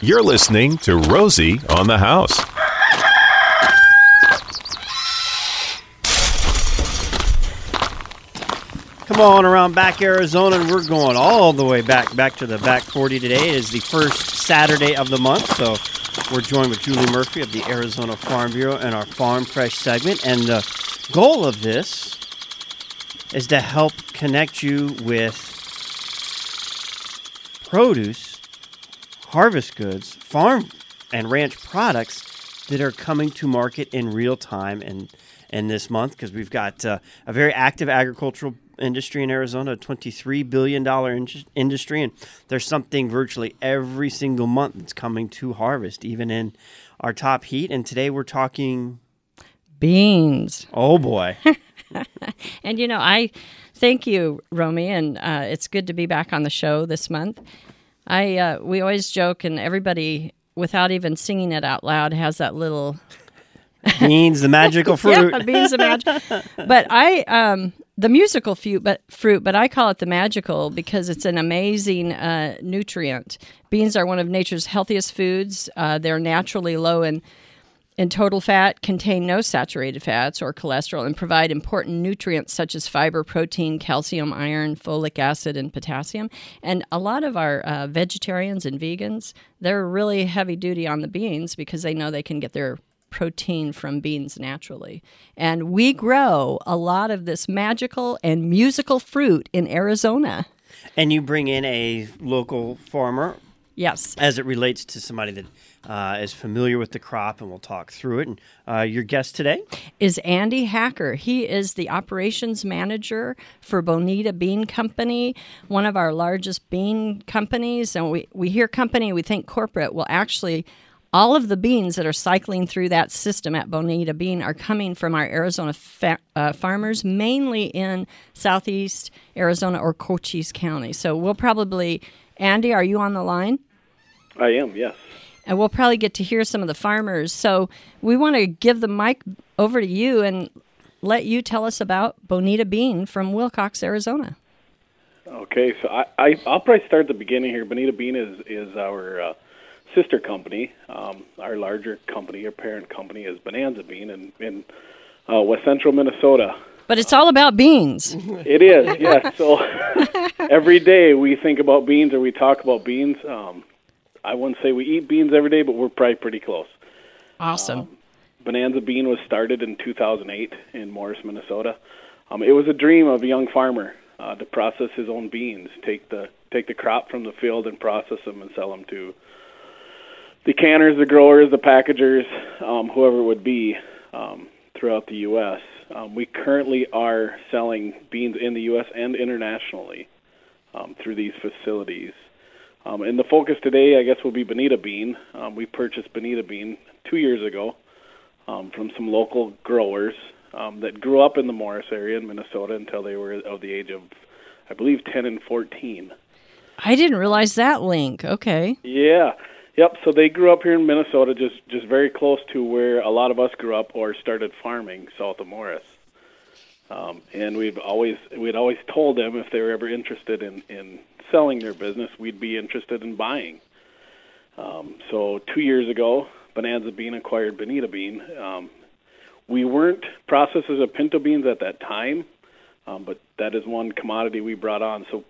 You're listening to Rosie on the House. Come on around back Arizona, and we're going all the way back back to the back 40 today. It is the first Saturday of the month, so we're joined with Julie Murphy of the Arizona Farm Bureau in our Farm Fresh segment. And the goal of this is to help connect you with produce, harvest goods, farm and ranch products that are coming to market in real time and in this month because we've got uh, a very active agricultural industry in Arizona, a $23 billion in- industry, and there's something virtually every single month that's coming to harvest, even in our top heat. And today we're talking, Beans. oh boy, And you know, I thank you, Romy, and uh, it's good to be back on the show this month. I uh, we always joke, and everybody, without even singing it out loud, has that little beans, the magical fruit. yeah, beans of magic. but I um the musical fruit, but fruit, but I call it the magical because it's an amazing uh, nutrient. Beans are one of nature's healthiest foods. Uh, they're naturally low in in total fat, contain no saturated fats or cholesterol, and provide important nutrients such as fiber, protein, calcium, iron, folic acid, and potassium. And a lot of our uh, vegetarians and vegans, they're really heavy duty on the beans because they know they can get their protein from beans naturally. And we grow a lot of this magical and musical fruit in Arizona. and you bring in a local farmer Yes. as it relates to somebody that uh, is familiar with the crop, and we'll talk through it. And uh, your guest today, is Andy Hacker. He is the operations manager for Bonita Bean Company, one of our largest bean companies. And we, we hear company, we think corporate. Well, actually, all of the beans that are cycling through that system at Bonita Bean are coming from our Arizona fa- uh, farmers, mainly in southeast Arizona or Cochise County. So we'll probably, Andy, are you on the line? I am, yes. And we'll probably get to hear some of the farmers. So we want to give the mic over to you and let you tell us about Bonita Bean from Willcox, Arizona. Okay, so I, I I'll probably start at the beginning here. Bonita Bean is is our uh, sister company. Um, our larger company, our parent company, is Bonanza Bean in in uh, West Central Minnesota. But it's all about beans. It is, yes. So every day we think about beans or we talk about beans. Um, I wouldn't say we eat beans every day, but we're probably pretty close. Awesome. Bonanza Bean was started in 2008 in Morris, Minnesota. Um, it was a dream of a young farmer uh, to process his own beans, take the take the crop from the field and process them and sell them to the canners, the growers, the packagers, um, whoever it would be um, throughout the U.S. Um, we currently are selling beans in the U.S. and internationally um, through these facilities. Um, and the focus today, I guess, will be Bonita Bean. Um, we purchased Bonita Bean two years ago um, from some local growers um, that grew up in the Morris area in Minnesota until they were of the age of, I believe, 10 and 14. I didn't realize that link. Okay. Yeah. Yep. So they grew up here in Minnesota, just just very close to where a lot of us grew up or started farming south of Morris. Um, and we've always we'd always told them if they were ever interested in in selling their business, we'd be interested in buying. Um, so two years ago, Bonanza Bean acquired Bonita Bean. Um, we weren't processors of pinto beans at that time, um, but that is one commodity we brought on. So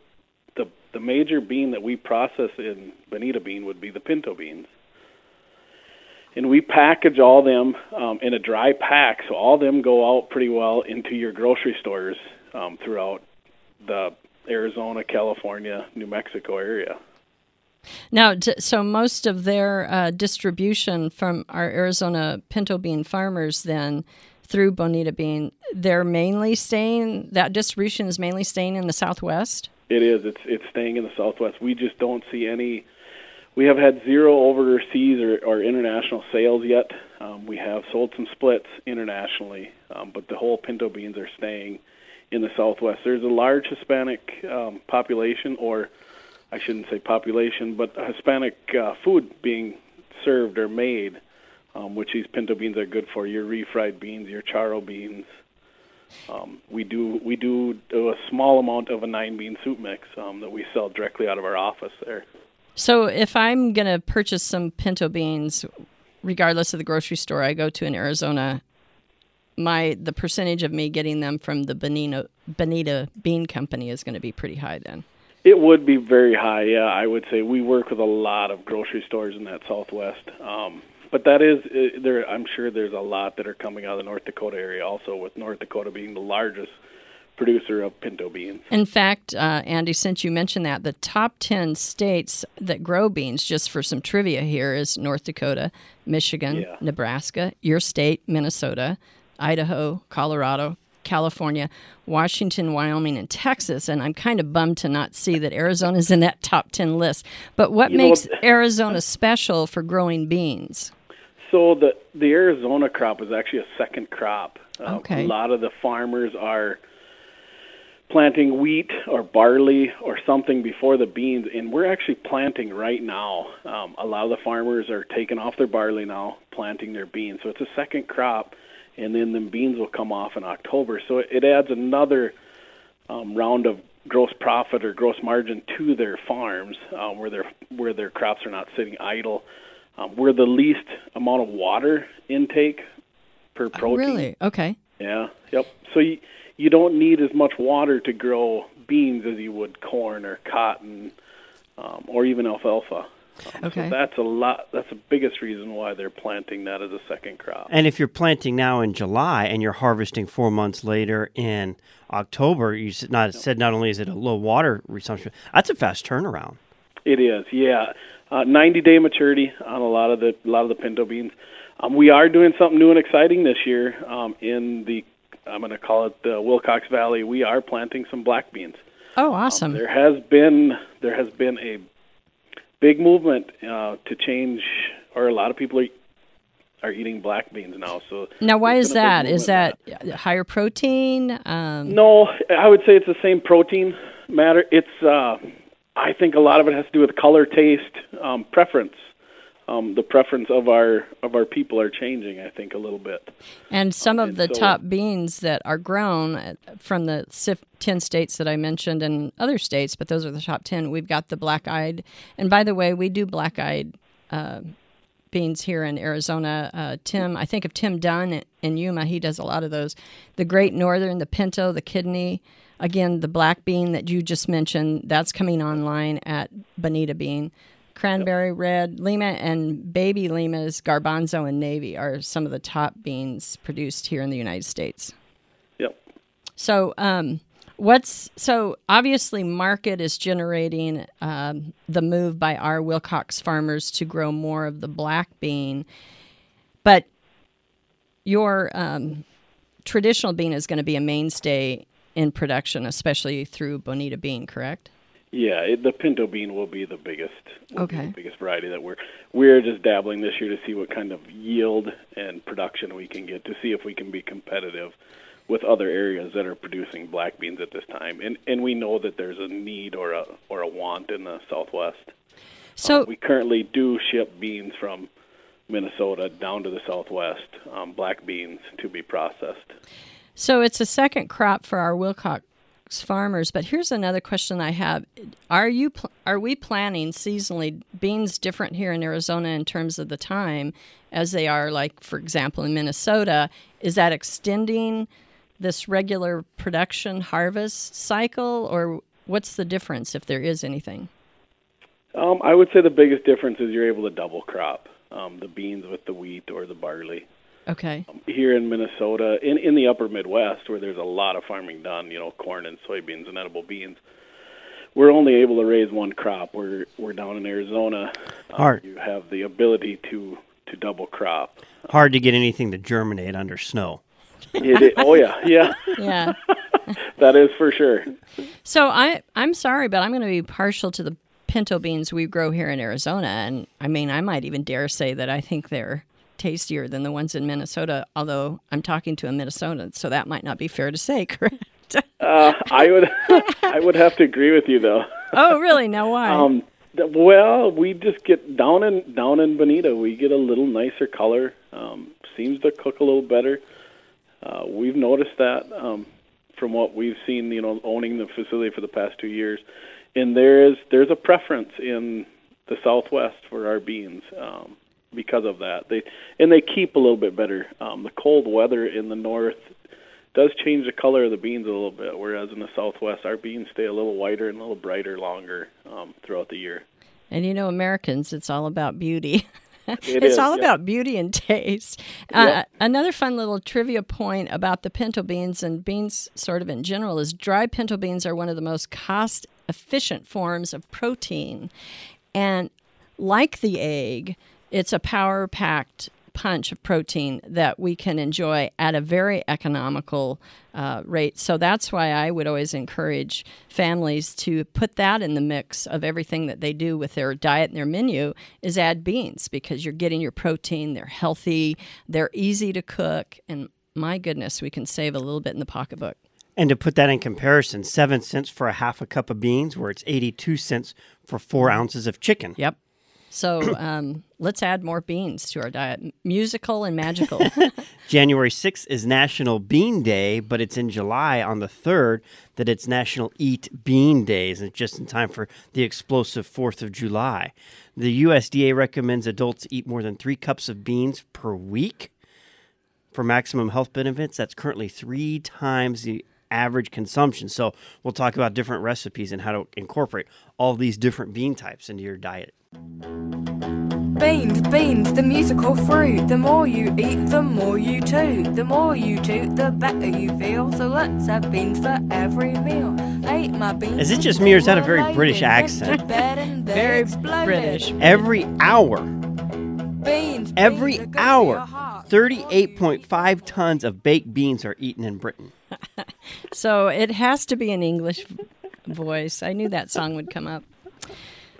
the the major bean that we process in Bonita Bean would be the pinto beans. And we package all them um, in a dry pack, so all them go out pretty well into your grocery stores um, throughout the Arizona, California, New Mexico area. Now, so most of their uh, distribution from our Arizona pinto bean farmers then through Bonita Bean, they're mainly staying, that distribution is mainly staying in the Southwest? It is. It's it's staying in the Southwest. We just don't see any. We have had zero overseas or, or international sales yet. Um, we have sold some splits internationally, um, but the whole pinto beans are staying in the Southwest. There's a large Hispanic um, population, or I shouldn't say population, but Hispanic uh, food being served or made, um, which these pinto beans are good for. Your refried beans, your charro beans. Um, we do we do, do a small amount of a nine bean soup mix um, that we sell directly out of our office there. So if I'm going to purchase some pinto beans, regardless of the grocery store I go to in Arizona, my the percentage of me getting them from the Bonita, Bonita Bean Company is going to be pretty high then. It would be very high, yeah. I would say we work with a lot of grocery stores in that Southwest, um, but that is uh, there. I'm sure there's a lot that are coming out of the North Dakota area, also with North Dakota being the largest producer of pinto beans. In fact, uh, Andy, since you mentioned that, the top 10 states that grow beans, just for some trivia here, is North Dakota, Michigan, Yeah. Nebraska, your state, Minnesota, Idaho, Colorado, California, Washington, Wyoming, and Texas. And I'm kind of bummed to not see that Arizona's in that top 10 list. But what You makes what- Arizona special for growing beans? So the the Arizona crop is actually a second crop. Uh, Okay. A lot of the farmers are planting wheat or barley or something before the beans, and we're actually planting right now. Um, a lot of the farmers are taking off their barley now, planting their beans. So it's a second crop, and then the beans will come off in October. So it adds another um, round of gross profit or gross margin to their farms, um, where their where their crops are not sitting idle. Um, we're the least amount of water intake per protein. Really? Okay. Yeah. Yep. So you you don't need as much water to grow beans as you would corn or cotton, um, or even alfalfa. Um, Okay. So that's a lot. That's the biggest reason why they're planting that as a second crop. And if you're planting now in July and you're harvesting four months later in October, you said not said not only is it a low water resumption, that's a fast turnaround. It is, yeah. Uh, 90 day maturity on a lot of the a lot of the pinto beans. Um, we are doing something new and exciting this year um, in the I'm going to call it the Willcox Valley. We are planting some black beans. Oh, awesome. There has been there has been a big movement uh, to change, or a lot of people are are eating black beans now. So now, why is been a big that? Is that higher protein? Um, No, I would say it's the same protein matter. It's uh, I think a lot of it has to do with color, taste, um, preference. Um, the preference of our of our people are changing. I think a little bit. And some of and the so- top beans that are grown uh, from the 10 states that I mentioned and other states, but those are the top 10. We've got the black eyed. And by the way, we do black eyed uh, beans here in Arizona. Uh, Tim, I think of Tim Dunn in Yuma, he does a lot of those. The Great Northern, the Pinto, the Kidney. Again, the black bean that you just mentioned, that's coming online at Bonita Bean. Cranberry red, Lima, and baby Lima's garbanzo and navy are some of the top beans produced here in the United States. Yep. So, um, what's so obviously market is generating um, the move by our Willcox farmers to grow more of the black bean, but your um, traditional bean is going to be a mainstay in production, especially through Bonita Bean, correct? Yeah, it, the pinto bean will be the biggest. Okay. the biggest variety that we're we're just dabbling this year to see what kind of yield and production we can get to see if we can be competitive with other areas that are producing black beans at this time. And and we know that there's a need or a or a want in the Southwest. So, we currently do ship beans from Minnesota down to the Southwest, um, black beans to be processed. So it's a second crop for our Willcox farmers. But here's another question I have: Are you are we planning seasonally beans different here in Arizona in terms of the time as they are, like for example in Minnesota? Is that extending this regular production harvest cycle, or what's the difference if there is anything? Um, I would say the biggest difference is you're able to double crop um, the beans with the wheat or the barley. Okay. Here in Minnesota, in in the upper Midwest, where there's a lot of farming done, you know, corn and soybeans and edible beans, we're only able to raise one crop. We're we're down in Arizona. um, Hard. You have the ability to to double crop. Hard to get anything to germinate under snow. It, it, oh yeah, yeah, Yeah. that is for sure. So I I'm sorry, but I'm going to be partial to the pinto beans we grow here in Arizona, and I mean I might even dare say that I think they're tastier than the ones in Minnesota. Although I'm talking to a Minnesotan, so that might not be fair to say, correct? Uh, I would I would have to agree with you though. oh, really? Now why? Um, well, we just get down in down in Bonita. We get a little nicer color. Um, seems to cook a little better. Uh, we've noticed that um, from what we've seen. You know, owning the facility for the past two years, and there is there's a preference in the Southwest for our beans um, because of that. They and they keep a little bit better. Um, the cold weather in the north does change the color of the beans a little bit, whereas in the Southwest, our beans stay a little whiter and a little brighter longer um, throughout the year. And you know, Americans, it's all about beauty. It it's is, all yep. about beauty and taste. Uh, Yep. Another fun little trivia point about the pinto beans and beans, sort of in general, is dry pinto beans are one of the most cost efficient forms of protein. And like the egg, it's a power packed punch of protein that we can enjoy at a very economical uh, rate. So that's why I would always encourage families to put that in the mix of everything that they do with their diet and their menu is add beans because you're getting your protein, they're healthy, they're easy to cook, and my goodness, we can save a little bit in the pocketbook. And to put that in comparison, seven cents for a half a cup of beans, where it's 82 cents for four ounces of chicken. Yep. So um, let's add more beans to our diet. Musical and magical. January 6th is National Bean Day, but it's in July on the 3rd that it's National Eat Bean Days, and it's just in time for the explosive 4th of July. The USDA recommends adults eat more than three cups of beans per week for maximum health benefits. That's currently three times the average consumption. So we'll talk about different recipes and how to incorporate all these different bean types into your diet. Beans, beans, the musical fruit. The more you eat, the more you toot. The more you toot, the better you feel. So let's have beans for every meal. Ate my beans. Is it just me or is that a very British accent? Very British. Every hour, Beans, every beans are good for hour, 38.5 tons of baked beans are eaten in Britain. So it has to be an English voice. I knew that song would come up.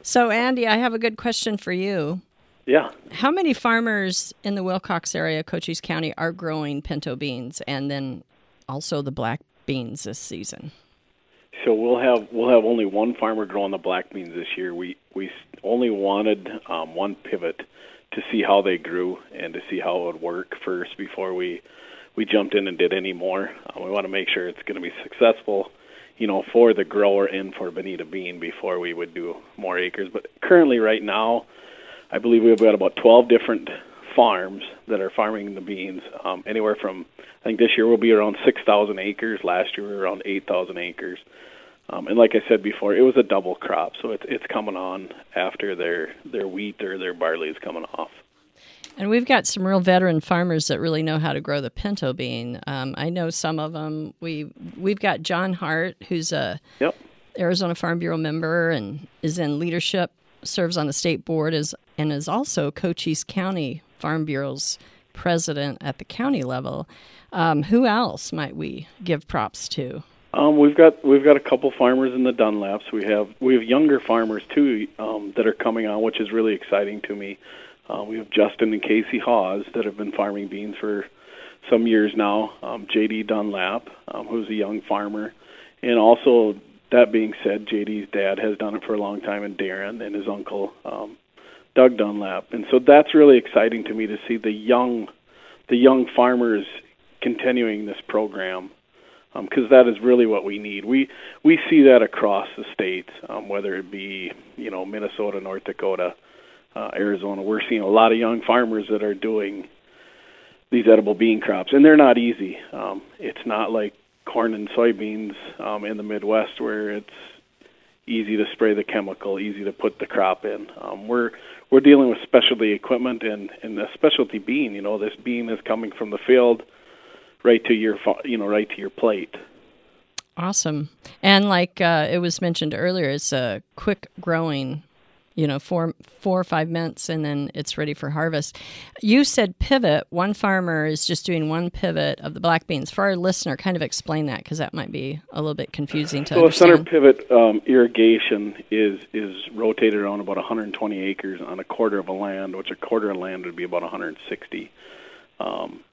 So, Andy, I have a good question for you. Yeah. How many farmers in the Willcox area, Cochise County, are growing pinto beans and then also the black beans this season? So we'll have we'll have only one farmer growing the black beans this year. We we only wanted um, one pivot to see how they grew and to see how it would work first before we we jumped in and did any more. Um, we want to make sure it's going to be successful, you know, for the grower and for Bonita Bean before we would do more acres. But currently, right now, I believe we've got about 12 different farms that are farming the beans. Um, anywhere from I think this year will be around 6,000 acres. Last year we were around 8,000 acres. Um, and like I said before, it was a double crop, so it's it's coming on after their their wheat or their barley is coming off. And we've got some real veteran farmers that really know how to grow the pinto bean. Um, I know some of them. We we've got John Hart, who's a Yep. Arizona Farm Bureau member and is in leadership, serves on the state board, is and is also Cochise County Farm Bureau's president at the county level. Um, who else might we give props to? Um, we've got we've got a couple farmers in the Dunlaps. We have we have younger farmers too um, that are coming on, which is really exciting to me. Uh, we have Justin and Casey Hawes that have been farming beans for some years now. Um, JD Dunlap, um, who's a young farmer, and also that being said, JD's dad has done it for a long time, and Darren and his uncle um, Doug Dunlap, and so that's really exciting to me to see the young the young farmers continuing this program because that is really what we need. We we see that across the states, um, whether it be you know Minnesota, North Dakota, uh, Arizona. We're seeing a lot of young farmers that are doing these edible bean crops, and they're not easy. Um, it's not like corn and soybeans um, in the Midwest where it's easy to spray the chemical, easy to put the crop in. Um, we're we're dealing with specialty equipment and and a specialty bean. You know, this bean is coming from the field right to your you know right to your plate. Awesome. And like uh, it was mentioned earlier, it's a quick growing, you know, four four or five months, and then it's ready for harvest. You said pivot. One farmer is just doing one pivot of the black beans. For our listener, kind of explain that because that might be a little bit confusing to So a center pivot um, irrigation is is rotated around about 120 acres on a quarter of a land, which a quarter of land would be about 160. Um,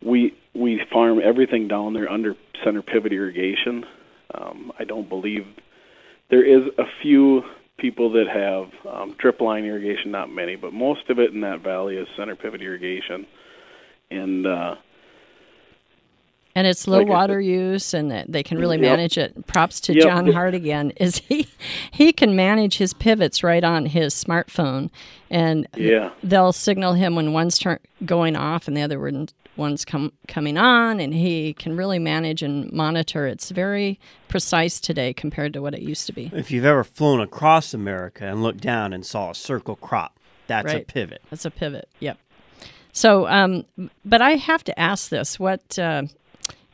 we we farm everything down there under center pivot irrigation. Um, I don't believe there is a few people that have um, drip line irrigation, not many, but most of it in that valley is center pivot irrigation. And uh, and it's low Like water use, and they can really Yep. manage it. Props to Yep. John Hart again. Is he he can manage his pivots right on his smartphone, and Yeah. they'll signal him when one's turn going off and the other one one's come coming on, and he can really manage and monitor. It's very precise today compared to what it used to be. If you've ever flown across America and looked down and saw a circle crop, that's a pivot. That's a pivot. Yep. So, um, but I have to ask this: what? Uh,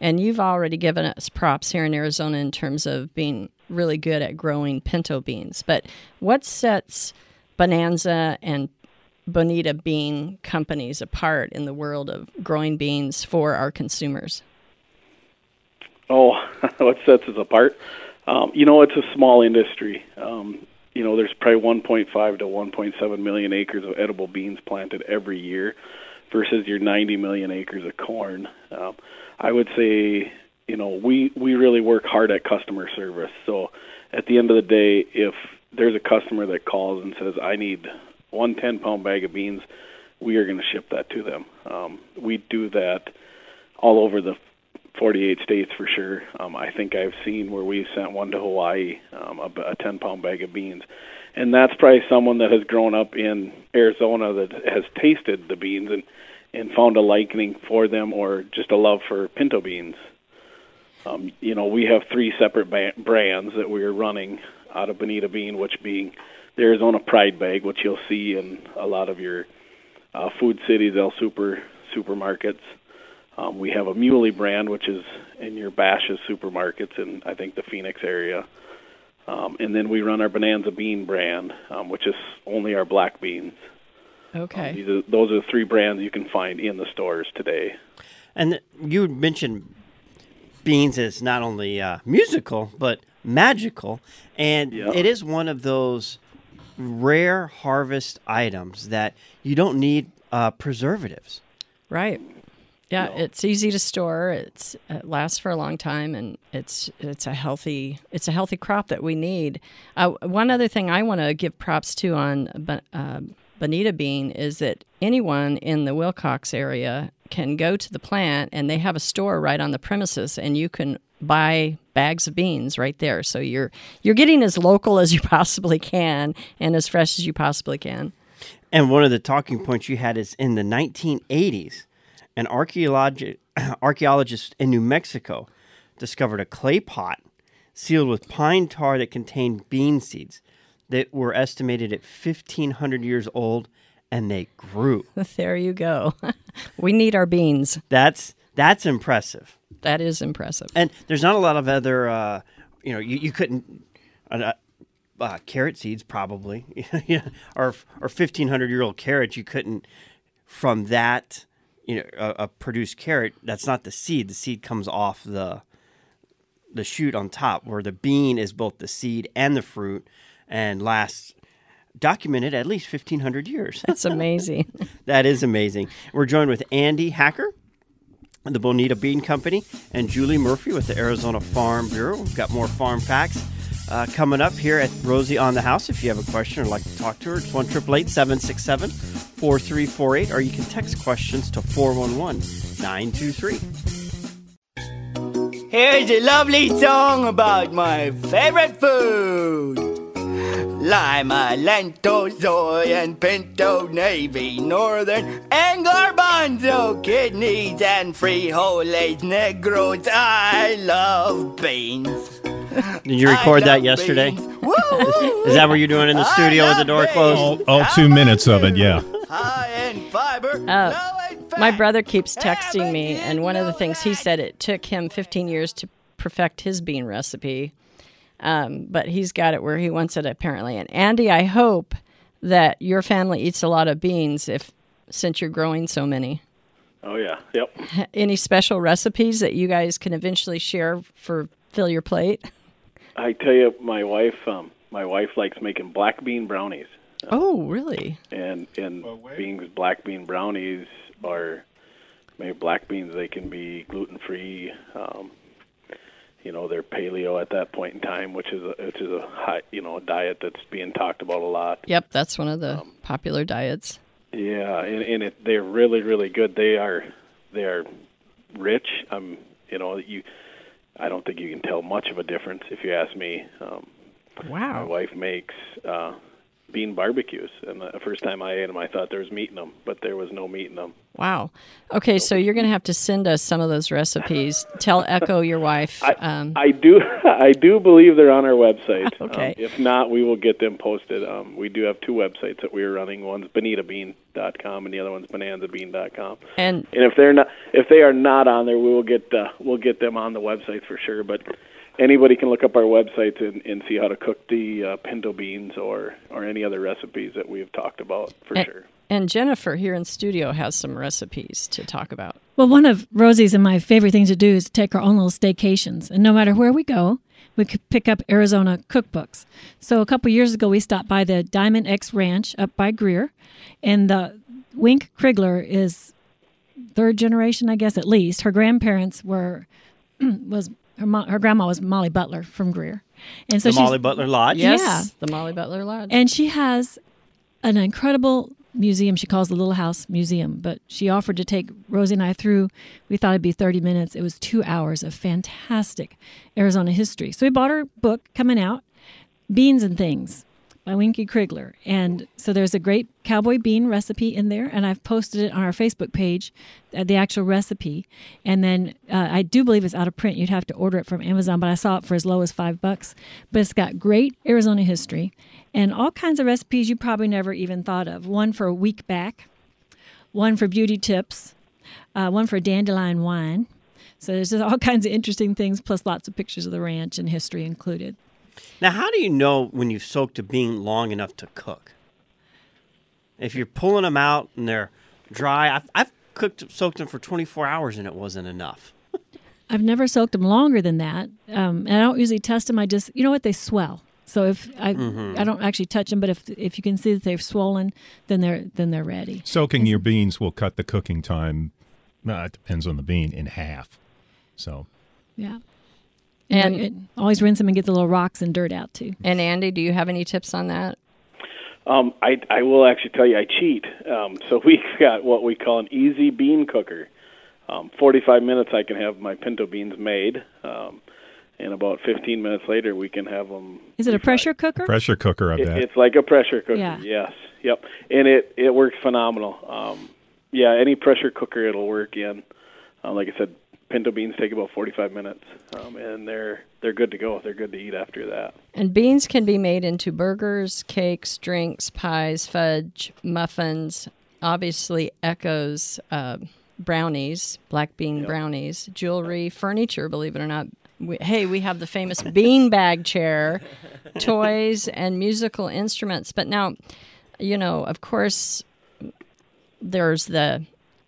and you've already given us props here in Arizona in terms of being really good at growing pinto beans. But what sets Bonanza and Bonita Bean companies apart in the world of growing beans for our consumers? Oh, what sets us apart? Um, you know, it's a small industry. Um, you know, there's probably 1.5 to 1.7 million acres of edible beans planted every year, versus your 90 million acres of corn. Um, I would say, you know, we we really work hard at customer service. So, at the end of the day, if there's a customer that calls and says, "I need one 10 pound bag of beans," we are going to ship that to them. Um, we do that all over the 48 states for sure. Um, I think I've seen where we sent one to Hawaii, um, a, a 10 pound bag of beans. And that's probably someone that has grown up in Arizona that has tasted the beans and, and found a likening for them or just a love for pinto beans. Um, you know, we have three separate ba- brands that we're running out of Bonita Bean, which being the Arizona Pride Bag, which you'll see in a lot of your uh, food cities, El Super supermarkets. Um, we have a Muley brand, which is in your Bashas' supermarkets in I think the Phoenix area. Um, and then we run our Bonanza Bean brand, um, which is only our black beans. Okay. These are, those are the three brands you can find in the stores today. And you mentioned beans as not only uh, musical but magical, and Yeah. it is one of those rare harvest items that you don't need uh, preservatives. Right. Yeah, it's easy to store. It's it lasts for a long time, and it's it's a healthy it's a healthy crop that we need. Uh, one other thing I want to give props to on uh, Bonita bean is that anyone in the Willcox area can go to the plant, and they have a store right on the premises, and you can buy bags of beans right there. So you're you're getting as local as you possibly can, and as fresh as you possibly can. And one of the talking points you had is in the 1980s, an archaeologi- archaeologist in New Mexico discovered a clay pot sealed with pine tar that contained bean seeds that were estimated at 1,500 years old, and they grew. There you go. we need our beans. That's that's impressive. That is impressive. And there's not a lot of other, uh, you know, you, you couldn't, uh, uh, carrot seeds probably, yeah, or or 1,500 year old carrots. You couldn't from that, you know, a, a produced carrot. That's not the seed. The seed comes off the the shoot on top, where the bean is both the seed and the fruit, and lasts documented at least 1,500 years. That's amazing. That is amazing. We're joined with Andy Hacker, the Bonita Bean Company, and Julie Murphy with the Arizona Farm Bureau. We've got more farm facts uh, coming up here at Rosie on the House. If you have a question or like to talk to her, it's 1 767 4348, or you can text questions to 411 923. Here's a lovely song about my favorite food. Lima, lentil, soy, and pinto, navy, northern, and garbanzo, kidneys, and frijoles negros. I love beans. Did you record that yesterday? Is that what you're doing in the I studio with the door beans. closed? All, all two minutes of it, yeah. High in fiber, Uh, low in. My brother keeps texting me, and one of the things he said it took him 15 years to perfect his bean recipe, um, but he's got it where he wants it apparently. And Andy, I hope that your family eats a lot of beans if since you're growing so many. Oh yeah, yep. Any special recipes that you guys can eventually share for fill your plate? I tell you, my wife, um, my wife likes making black bean brownies. Oh, really? and and being black bean brownies are made black beans they can be gluten free um you know they're paleo at that point in time which is a which is a high you know a diet that's being talked about a lot Yep, that's one of the popular diets. yeah and and it, they're really really good they are they are rich um you know, you. I don't think you can tell much of a difference if you ask me. Um, my Wow. wife makes uh, bean barbecues, and the first time I ate them, I thought there was meat in them, but there was no meat in them. Wow. Okay, so you're going to have to send us some of those recipes. Tell Echo, your wife. Um, I do, I do believe they're on our website. Okay. Um, if not, we will get them posted. Um, we do have two websites that we're running. One's bonitabean.com, and the other one's bonanzabean.com. and And if they're not, if they are not on there, we will get, uh, we'll get them on the website for sure. But anybody can look up our website and, and see how to cook the uh, pinto beans or or any other recipes that we've talked about for and, sure. and Jennifer here in studio has some recipes to talk about. Well, one of Rosie's and my favorite things to do is to take our own little staycations. And no matter where we go, we could pick up Arizona cookbooks. So a couple years ago, we stopped by the Diamond X Ranch up by Greer. And the Wink Crigler is third generation, I guess, at least. Her grandparents were, was, her, mo- her grandma was Molly Butler from Greer. And so the Molly Butler Lodge. Yes, Yeah. the Molly Butler Lodge. and she has an incredible museum she calls the Little House Museum. But she offered to take Rosie and I through. We thought it'd be 30 minutes. It was two hours of fantastic Arizona history. So we bought her book coming out, Beans and Things by Winky Crigler. And so there's a great cowboy bean recipe in there. And I've posted it on our Facebook page, uh, the actual recipe. And then uh, I do believe it's out of print. You'd have to order it from Amazon, but I saw it for as low as five bucks. But it's got great Arizona history and all kinds of recipes you probably never even thought of. One for a week back, one for beauty tips, uh, one for dandelion wine. So there's just all kinds of interesting things, plus lots of pictures of the ranch and history included. Now, how do you know when you've soaked a bean long enough to cook? If you're pulling them out and they're dry, I've, I've cooked soaked them for 24 hours and it wasn't enough. I've never soaked them longer than that, um, and I don't usually test them. I just, you know what, they swell. So if I, I don't actually touch them, but if if you can see that they've swollen, then they're then they're ready. Soaking your beans will cut the cooking time. Uh, it depends on the bean in half. So Yeah, And- and it, always rinse them and get the little rocks and dirt out too. and Andy, do you have any tips on that? Um, I, I will actually tell you I cheat. Um, so we've got what we call an easy bean cooker. Um, 45 minutes I can have my pinto beans made, um, and about 15 minutes later we can have them. Is it a pressure cooker? pressure cooker, I It, bet. it's like a pressure cooker. Yeah. Yes. Yep. And it it works phenomenal. Um, yeah, any pressure cooker it'll work in. Uh, like I said, pinto beans take about 45 minutes, um, and they're they're good to go. They're good to eat after that. And beans can be made into burgers, cakes, drinks, pies, fudge, muffins, obviously Echoes, uh, brownies, black bean brownies, jewelry, furniture, believe it or not. We, hey, we have the famous bean bag chair, toys, and musical instruments. But now, you know, of course, there's the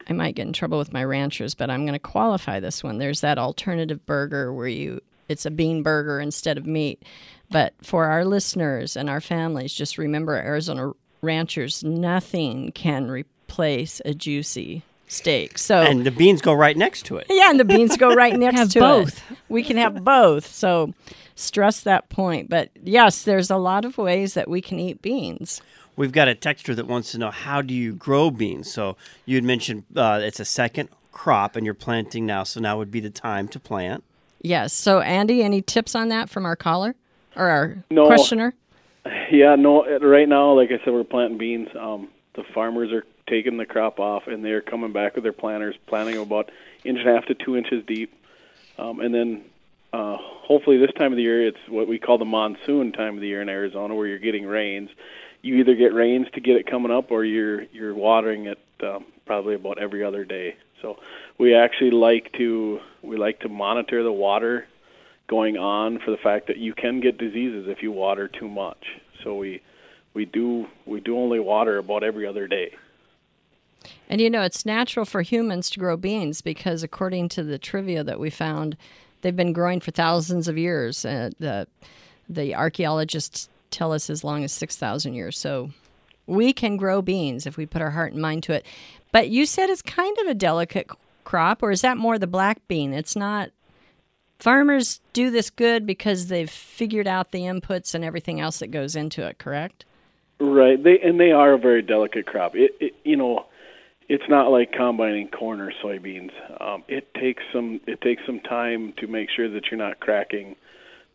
I might get in trouble with my ranchers, but I'm going to qualify this one. There's that alternative burger where you it's a bean burger instead of meat. But for our listeners and our families, just remember Arizona ranchers, nothing can replace a juicy steak. So And the beans go right next to it. yeah, and the beans go right next Have to both. it. We can have both. So stress that point. But yes, there's a lot of ways that we can eat beans. We've got a texture that wants to know how do you grow beans? So you had mentioned uh, it's a second crop and you're planting now, so now would be the time to plant. Yes. So Andy, any tips on that from our caller or our No. questioner? Yeah, no. Right now, like I said, we're planting beans. Um, the farmers are taking the crop off, and they're coming back with their planters, planting them about inch and a half to two inches deep, um, and then uh, hopefully this time of the year, it's what we call the monsoon time of the year in Arizona, where you're getting rains. You either get rains to get it coming up, or you're you're watering it um, probably about every other day. So we actually like to we like to monitor the water going on for the fact that you can get diseases if you water too much. So we we do we do only water about every other day. And you know, it's natural for humans to grow beans because, according to the trivia that we found, they've been growing for thousands of years. Uh, the the archaeologists tell us as long as six thousand years. So we can grow beans if we put our heart and mind to it. But you said it's kind of a delicate crop, or is that more the black bean? It's not. Farmers do this good because they've figured out the inputs and everything else that goes into it. Correct? Right. They and they are a very delicate crop. It, it you know, it's not like combining corn or soybeans. Um, it takes some it takes some time to make sure that you're not cracking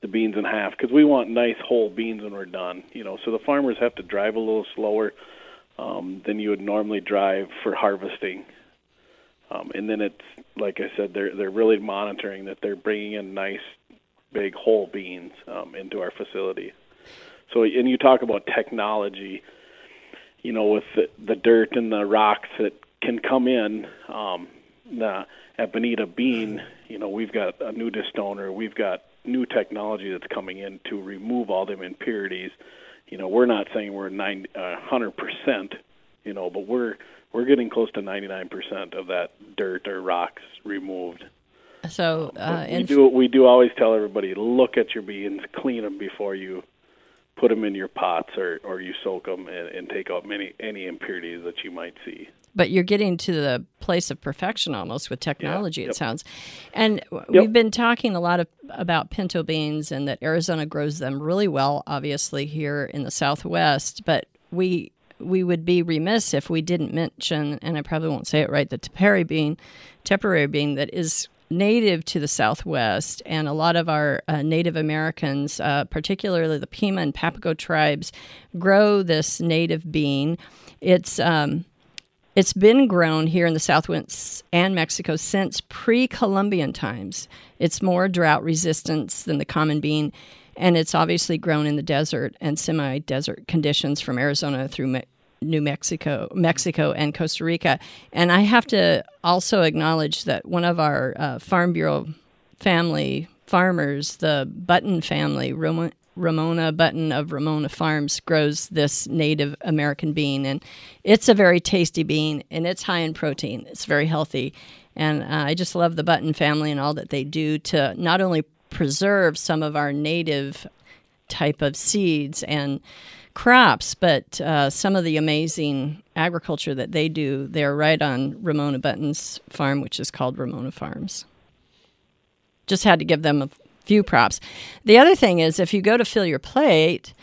the beans in half because we want nice whole beans when we're done. You know, so the farmers have to drive a little slower um, than you would normally drive for harvesting. Um, and then it's like I said, they're they're really monitoring that they're bringing in nice big whole beans um, into our facility. So, and you talk about technology, you know, with the, the dirt and the rocks that can come in. Um, the, at Bonita Bean, you know, we've got a new distoner, we've got new technology that's coming in to remove all them impurities. You know, we're not saying we're nine, uh, 100%, you know, but we're we're getting close to 99% of that dirt or rocks removed. So, uh, we do we do always tell everybody look at your beans, clean them before you put them in your pots or, or you soak them and, and take out many any impurities that you might see. But you're getting to the place of perfection almost with technology it yep. sounds. And w we've been talking a lot of, about pinto beans and that arizona grows them really well obviously here in the southwest but we we would be remiss if we didn't mention and i probably won't say it right the tepary bean temporary bean that is native to the southwest and a lot of our uh, native americans uh, particularly the pima and papago tribes grow this native bean. It's um, it's been grown here in the Southwest and Mexico since pre Columbian times. It's more drought resistance than the common bean, and it's obviously grown in the desert and semi desert conditions from Arizona through Me- New Mexico, Mexico, and Costa Rica. And I have to also acknowledge that one of our uh, Farm Bureau family farmers, the Button family, Ramo- Ramona Button of Ramona Farms grows this Native American bean, and it's a very tasty bean, and it's high in protein. It's very healthy, and uh, I just love the Button family and all that they do to not only preserve some of our native type of seeds and crops, but uh, some of the amazing agriculture that they do. They're right on Ramona Button's farm, which is called Ramona Farms. Just had to give them a few props. The other thing is, if you go to fill your plate,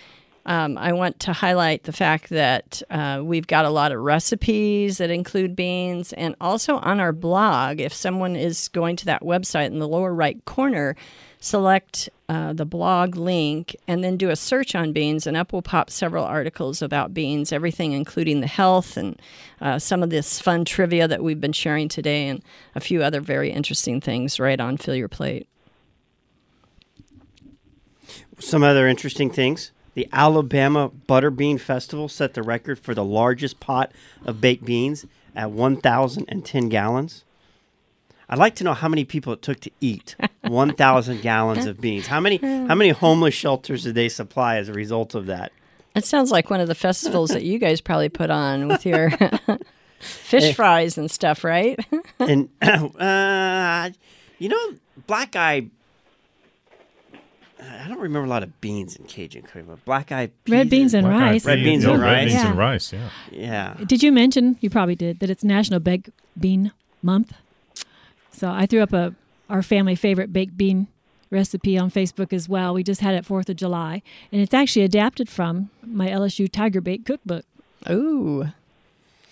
um, I want to highlight the fact that uh, we've got a lot of recipes that include beans, and also on our blog, if someone is going to that website in the lower right corner, select uh, the blog link and then do a search on beans, and up will pop several articles about beans, everything including the health and uh, some of this fun trivia that we've been sharing today, and a few other very interesting things right on Fill Your Plate. Some other interesting things. The Alabama Butterbean Festival set the record for the largest pot of baked beans at 1,010 gallons. I'd like to know how many people it took to eat 1,000 gallons of beans. How many how many homeless shelters did they supply as a result of that? It sounds like one of the festivals that you guys probably put on with your fish fries and stuff, right? And uh, you know, black eye. I don't remember a lot of beans in Cajun cooking, but black eye Red beans and Black-eyed rice. Red beans yeah, and red rice. beans Yeah. and rice. Yeah. Yeah. Did you mention you probably did that it's National Baked Bean Month? So I threw up a our family favorite baked bean recipe on Facebook as well. We just had it Fourth of July, and it's actually adapted from my LSU Tiger Bake cookbook. Ooh.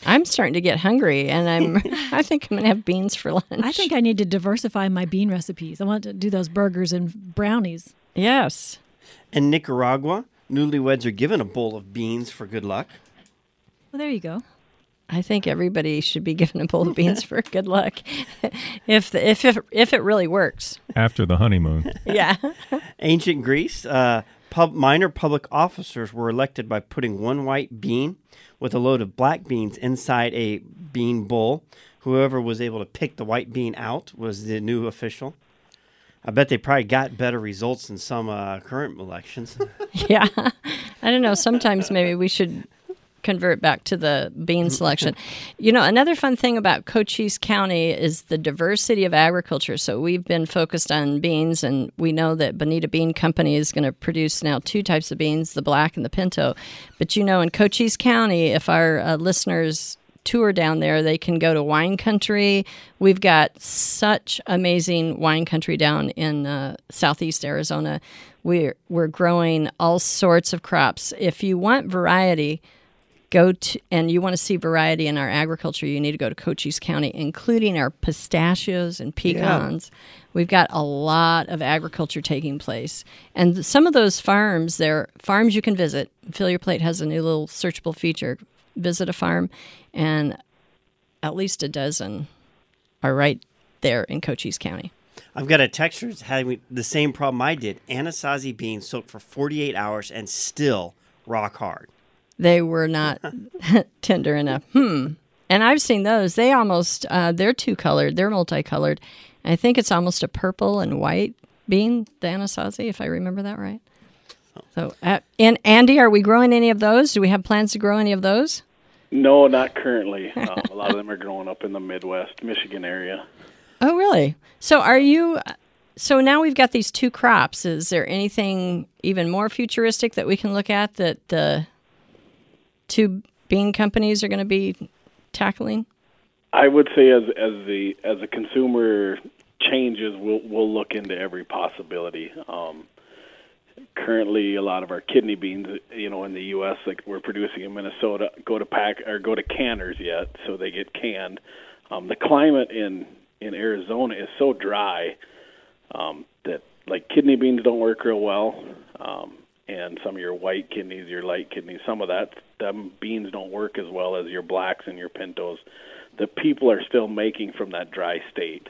I'm starting to get hungry and I'm I think I'm gonna have beans for lunch. I think I need to diversify my bean recipes. I want to do those burgers and brownies. Yes. In Nicaragua, newlyweds are given a bowl of beans for good luck. Well, there you go. I think everybody should be given a bowl of beans for good luck. if the, if if if it really works. After the honeymoon. Yeah. Ancient Greece, uh, pub, minor public officers were elected by putting one white bean with a load of black beans inside a bean bowl. Whoever was able to pick the white bean out was the new official. I bet they probably got better results than some uh, current elections. yeah. I don't know. Sometimes maybe we should convert back to the bean selection. You know, another fun thing about Cochise County is the diversity of agriculture. So we've been focused on beans, and we know that Bonita Bean Company is going to produce now two types of beans, the black and the pinto. But you know, in Cochise County, if our uh, listeners tour down there, they can go to wine country. We've got such amazing wine country down in uh, southeast Arizona. We're we're growing all sorts of crops. If you want variety, go to and you want to see variety in our agriculture, you need to go to Cochise County, including our pistachios and pecans. We've got a lot of agriculture taking place, and some of those farms, they're farms you can visit. Fill Your Plate has a new little searchable feature. Visit a farm, and at least a dozen are right there in Cochise County. I've got a texture having the same problem I did. Anasazi beans soaked for 48 hours and still rock hard. They were not tender enough. Hmm. And I've seen those. They almost uh, they're two colored. They're multicolored. I think it's almost a purple and white bean, the Anasazi, if I remember that right. So, uh, and Andy, are we growing any of those? Do we have plans to grow any of those? No, not currently. Um, a lot of them are growing up in the Midwest, Michigan area. Oh, really? So, are you? So now we've got these two crops. Is there anything even more futuristic that we can look at that the two bean companies are going to be tackling? I would say as as the as the consumer changes, we'll we'll look into every possibility. Um, currently, a lot of our kidney beans, you know, in the U.S., like we're producing in Minnesota, go to pack or go to canners yet, so they get canned. Um, the climate in in Arizona is so dry um, that like kidney beans don't work real well, um, and some of your white kidneys, your light kidneys, some of that them beans don't work as well as your blacks and your pintos. The people are still making from that dry state.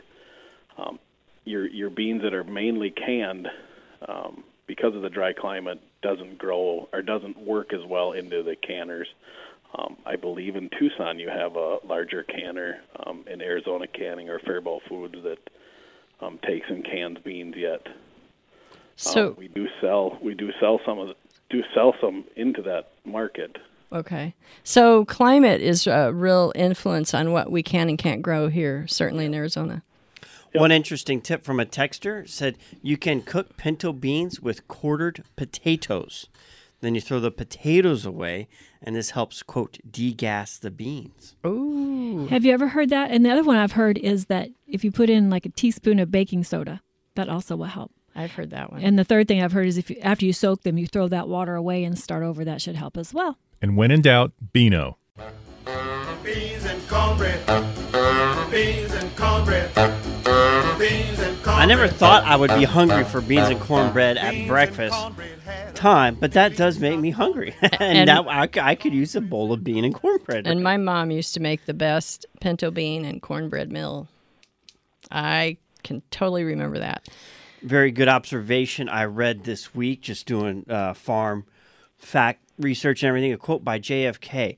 Um, your your beans that are mainly canned um, because of the dry climate doesn't grow or doesn't work as well into the canners. Um, I believe in Tucson you have a larger canner um, in Arizona Canning or Faribault Foods that um, takes and cans beans yet. So um, we do sell we do sell some of the, do sell some into that market. Okay. So climate is a real influence on what we can and can't grow here, certainly in Arizona. One interesting tip from a texter said you can cook pinto beans with quartered potatoes. Then you throw the potatoes away, and this helps, quote, degas the beans. Ooh. Have you ever heard that? And the other one I've heard is that if you put in like a teaspoon of baking soda, that also will help. I've heard that one. And the third thing I've heard is if you, after you soak them, you throw that water away and start over. That should help as well. And when in doubt, Beano. Beans and cornbread. Beans and cornbread. Beans and cornbread. I never thought I would be hungry for beans and cornbread at breakfast time, but that does make me hungry. and And- now I, c- I could use a bowl of bean and cornbread. And my mom used to make the best pinto bean and cornbread meal. I can totally remember that. Very good observation I read this week, just doing uh, farm fact research and everything. A quote by JFK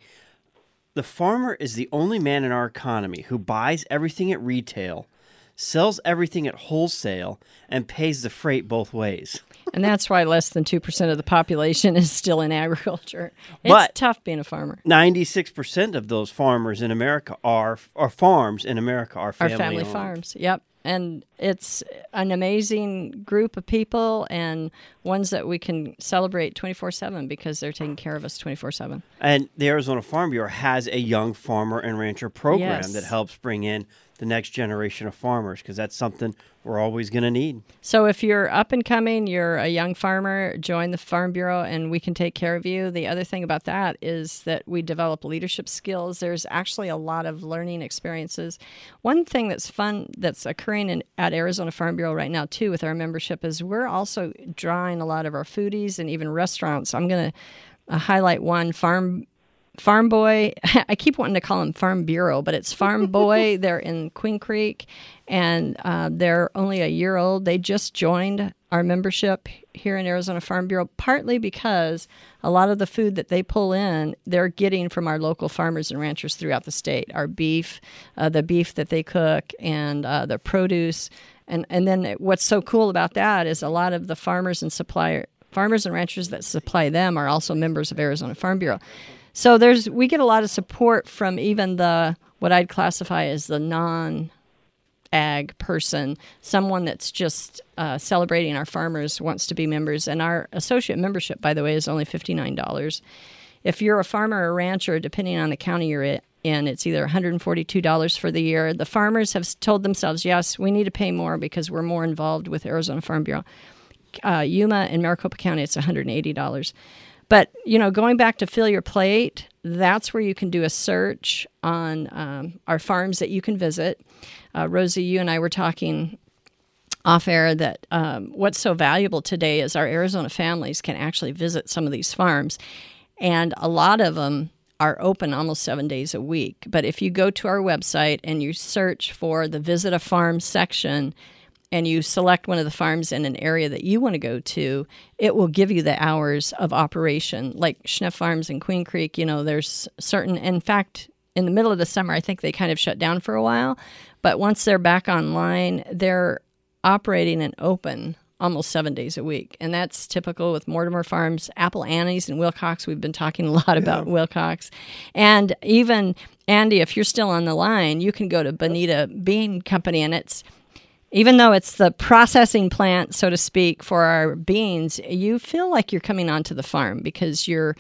The farmer is the only man in our economy who buys everything at retail, sells everything at wholesale, and pays the freight both ways. And that's why less than 2% of the population is still in agriculture. It's But- tough being a farmer. 96% of those farmers in America are, or farms in America are family, family owned. farms. Yep. And it's an amazing group of people and ones that we can celebrate 24 7 because they're taking care of us 24 7. And the Arizona Farm Bureau has a young farmer and rancher program Yes. that helps bring in the next generation of farmers because that's something we're always going to need. So if you're up and coming, you're a young farmer, join the Farm Bureau and we can take care of you. The other thing about that is that we develop leadership skills. There's actually a lot of learning experiences. One thing that's fun that's occurring in, at Arizona Farm Bureau right now too with our membership is we're also drawing a lot of our foodies and even restaurants. I'm going to uh, highlight one farm Farm Boy. I keep wanting to call him Farm Bureau, but it's Farm Boy. they're in Queen Creek, and uh, they're only a year old. They just joined our membership here in Arizona Farm Bureau, partly because a lot of the food that they pull in, they're getting from our local farmers and ranchers throughout the state. Our beef, uh, the beef that they cook, and uh, the produce. And, and then what's so cool about that is a lot of the farmers and supplier farmers and ranchers that supply them are also members of Arizona Farm Bureau. So there's we get a lot of support from even the what I'd classify as the non ag person, someone that's just uh, celebrating our farmers wants to be members. And our associate membership, by the way, is only $59. If you're a farmer or rancher, depending on the county you're in, it's either $142 for the year. The farmers have told themselves, yes, we need to pay more because we're more involved with Arizona Farm Bureau. Uh, Yuma and Maricopa County, it's $180. But you know, going back to fill your plate, that's where you can do a search on um, our farms that you can visit. Uh, Rosie, you and I were talking off air that um, what's so valuable today is our Arizona families can actually visit some of these farms, and a lot of them are open almost seven days a week. But if you go to our website and you search for the Visit a Farm section, and you select one of the farms in an area that you want to go to, it will give you the hours of operation. Like Schnepf Farms in Queen Creek, you know, there's certain, in fact, in the middle of the summer, I think they kind of shut down for a while. But once they're back online, they're operating and open almost seven days a week. And that's typical with Mortimer Farms, Apple Annie's, and Willcox. We've been talking a lot about Willcox. And even, Andy, if you're still on the line, you can go to Bonita Bean Company, and it's even though it's the processing plant, so to speak, for our beans, you feel like you're coming onto the farm because you're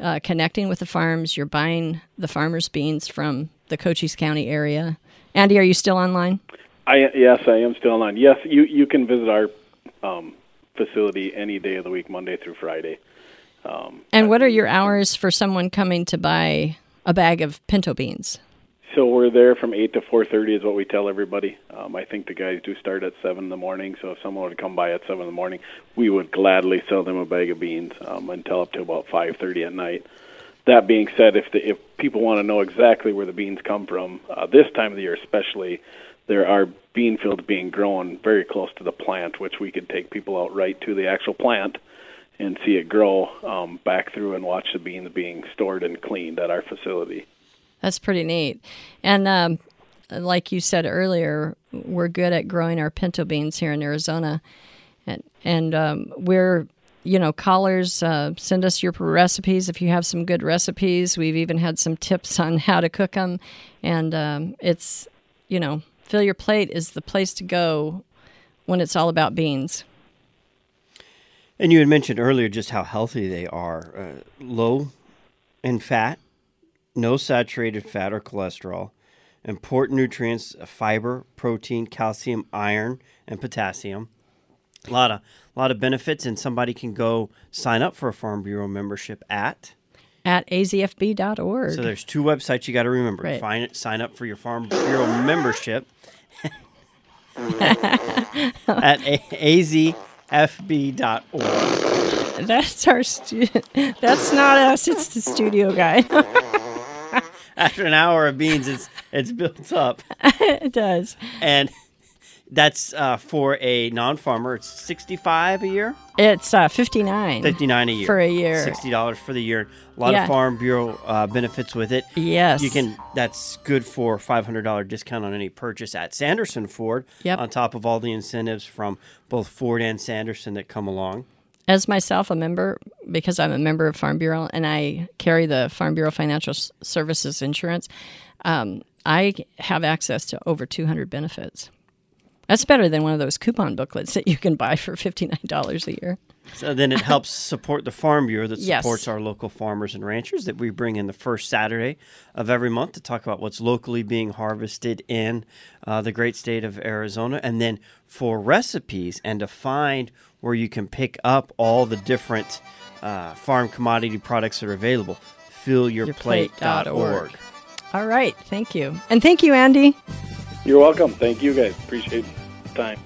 uh, connecting with the farms, you're buying the farmers' beans from the Cochise County area. Andy, are you still online? I yes, I am still online. Yes, you you can visit our um, facility any day of the week, Monday through Friday. Um, And what are your hours for someone coming to buy a bag of pinto beans? So we're there from eight to four thirty is what we tell everybody. Um, I think the guys do start at seven in the morning. So if someone would come by at seven in the morning, we would gladly sell them a bag of beans um, until up to about five thirty at night. That being said, if the, if people want to know exactly where the beans come from, uh, this time of the year especially, there are bean fields being grown very close to the plant, which we could take people out right to the actual plant and see it grow um, back through and watch the beans being stored and cleaned at our facility. That's pretty neat. And um, like you said earlier, we're good at growing our pinto beans here in Arizona, and and um, we're you know callers uh, send us your recipes if you have some good recipes. We've even had some tips on how to cook them, and um, it's you know fill your plate is the place to go when it's all about beans. And you had mentioned earlier just how healthy they are uh, low in fat, no saturated fat or cholesterol, important nutrients, uh, fiber, protein, calcium, iron, and potassium. A lot of a lot of benefits, and somebody can go sign up for a Farm Bureau membership at. At azfb.org. So there's two websites you got to remember. Right. Find it, sign up for your Farm Bureau membership at a- azfb.org. That's our stu- That's not us. It's the studio guy. After an hour of beans, it's it's built up. it does. and that's uh, for a non-farmer. It's sixty-five a year, It's uh, 59. fifty-nine a year For a year. sixty dollars for the year. A lot Yeah. of Farm Bureau uh, benefits with it. Yes. you can. That's good for five hundred dollar discount on any purchase at Sanderson Ford. Yep. On top of all the incentives from both Ford and Sanderson that come along. As myself, a member, because I'm a member of Farm Bureau and I carry the Farm Bureau Financial Services insurance, um, I have access to over 200 benefits. That's better than one of those coupon booklets that you can buy for $59 a year. So then it helps support the Farm Bureau that Yes. supports our local farmers and ranchers that we bring in the first Saturday of every month to talk about what's locally being harvested in uh, the great state of Arizona. And then for recipes and to find where you can pick up all the different uh, farm commodity products that are available, fillyourplate.org. All right. Thank you. And thank you, Andy. You're welcome. Thank you guys. Appreciate the time.